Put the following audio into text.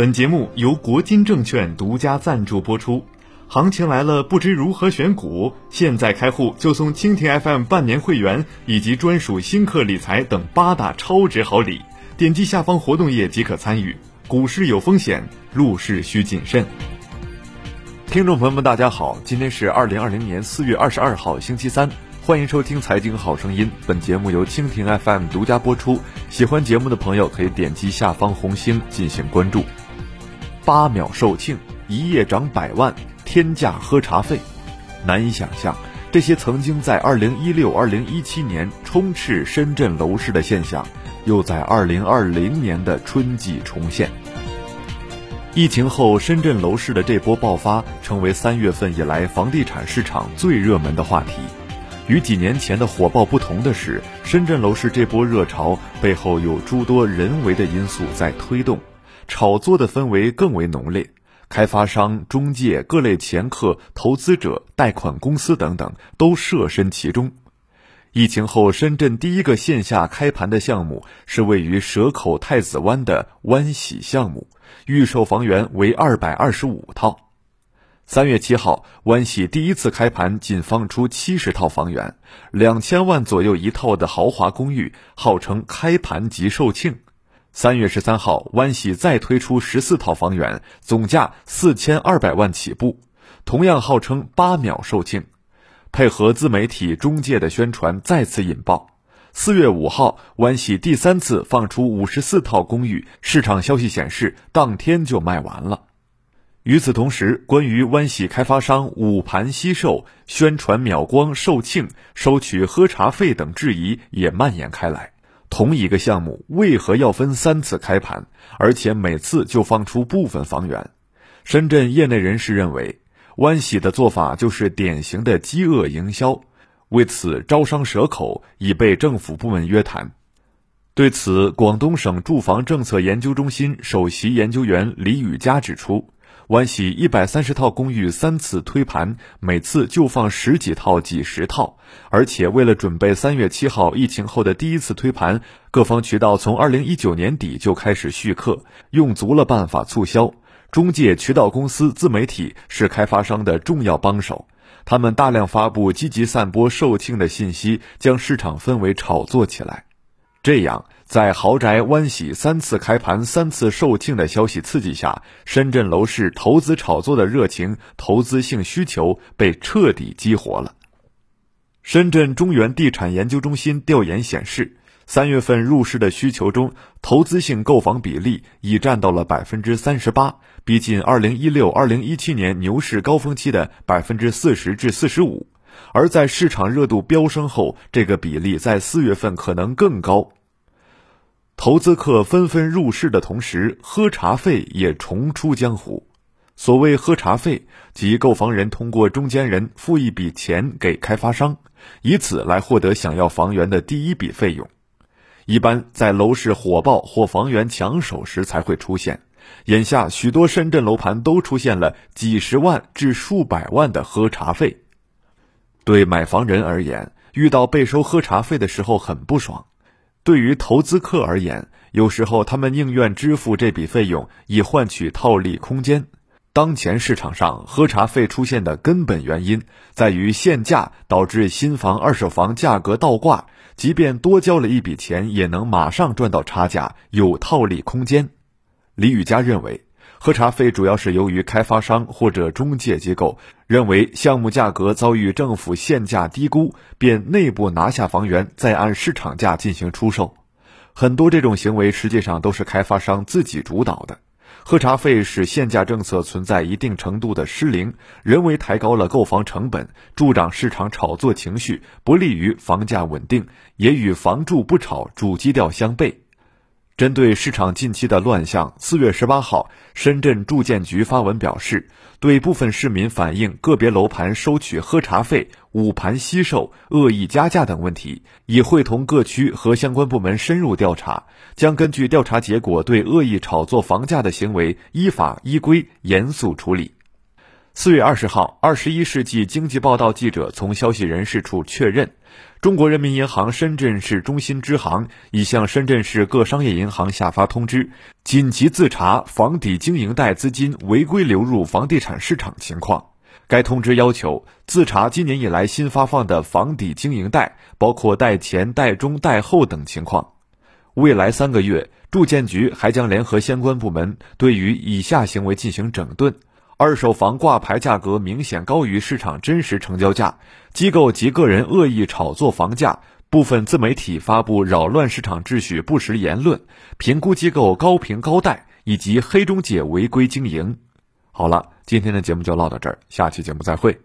本节目由国金证券独家赞助播出。行情来了，不知如何选股？现在开户就送蜻蜓 FM 半年会员以及专属新客理财等八大超值好礼。点击下方活动页即可参与。股市有风险，入市需谨慎。听众朋友们，大家好，今天是二零二零年四月二十二号，星期三，欢迎收听《财经好声音》。本节目由蜻蜓 FM 独家播出。喜欢节目的朋友可以点击下方红星进行关注。八秒售罄，一夜涨百万。天价喝茶费，难以想象，这些曾经在二零一六、二零一七年充斥深圳楼市的现象，又在二零二零年的春季重现。疫情后，深圳楼市的这波爆发，成为三月份以来房地产市场最热门的话题。与几年前的火爆不同的是，深圳楼市这波热潮背后有诸多人为的因素在推动，炒作的氛围更为浓烈。开发商、中介、各类掮客、投资者、贷款公司等等都涉身其中。疫情后，深圳第一个线下开盘的项目是位于蛇口太子湾的湾喜项目，预售房源为二百二十五套。三月七号，湾喜第一次开盘，仅放出七十套房源，两千万左右一套的豪华公寓，号称开盘即售罄。三月十三号，湾喜再推出十四套房源，总价四千二百万起步，同样号称八秒售罄。配合自媒体中介的宣传，再次引爆。四月五号，湾喜第三次放出五十四套公寓，市场消息显示，当天就卖完了。与此同时，关于湾喜开发商捂盘惜售、宣传秒光售罄、收取喝茶费等质疑也蔓延开来。同一个项目为何要分三次开盘，而且每次就放出部分房源？深圳业内人士认为，湾喜的做法就是典型的饥饿营销，为此招商蛇口，已被政府部门约谈。对此，广东省住房政策研究中心首席研究员李宇佳指出。湾喜一百三十套公寓三次推盘，每次就放十几套、几十套，而且为了准备三月七号疫情后的第一次推盘，各方渠道从二零一九年底就开始续客，用足了办法促销。中介渠道公司、自媒体是开发商的重要帮手，他们大量发布、积极散播售罄的信息，将市场氛围炒作起来。这样，在豪宅湾喜三次开盘、三次售罄的消息刺激下，深圳楼市投资炒作的热情、投资性需求被彻底激活了。深圳中原地产研究中心调研显示，三月份入市的需求中，投资性购房比例已占到了百分之三十八，逼近二零一六、二零一七年牛市高峰期的百分之四十至四十五。而在市场热度飙升后，这个比例在四月份可能更高。投资客纷纷入市的同时，喝茶费也重出江湖。所谓喝茶费，即购房人通过中间人付一笔钱给开发商，以此来获得想要房源的第一笔费用。一般在楼市火爆或房源抢手时才会出现。眼下，许多深圳楼盘都出现了几十万至数百万的喝茶费。对买房人而言，遇到被收喝茶费的时候很不爽；对于投资客而言，有时候他们宁愿支付这笔费用，以换取套利空间。当前市场上喝茶费出现的根本原因，在于限价导致新房、二手房价格倒挂，即便多交了一笔钱，也能马上赚到差价，有套利空间。李宇佳认为。喝茶费主要是由于开发商或者中介机构认为项目价格遭遇政府限价低估，便内部拿下房源，再按市场价进行出售。很多这种行为实际上都是开发商自己主导的。喝茶费使限价政策存在一定程度的失灵，人为抬高了购房成本，助长市场炒作情绪，不利于房价稳定，也与房住不炒主基调相悖。针对市场近期的乱象，四月十八号，深圳住建局发文表示，对部分市民反映个别楼盘收取喝茶费、捂盘惜售、恶意加价等问题，已会同各区和相关部门深入调查，将根据调查结果对恶意炒作房价的行为依法依规严肃处理。四月二十号，二十一世纪经济报道记者从消息人士处确认，中国人民银行深圳市中心支行已向深圳市各商业银行下发通知，紧急自查房抵经营贷资金违规流入房地产市场情况。该通知要求自查今年以来新发放的房抵经营贷，包括贷前、贷中、贷后等情况。未来三个月，住建局还将联合相关部门对于以下行为进行整顿。二手房挂牌价格明显高于市场真实成交价，机构及个人恶意炒作房价，部分自媒体发布扰乱市场秩序不实言论，评估机构高评高贷以及黑中介违规经营。好了，今天的节目就唠到这儿，下期节目再会。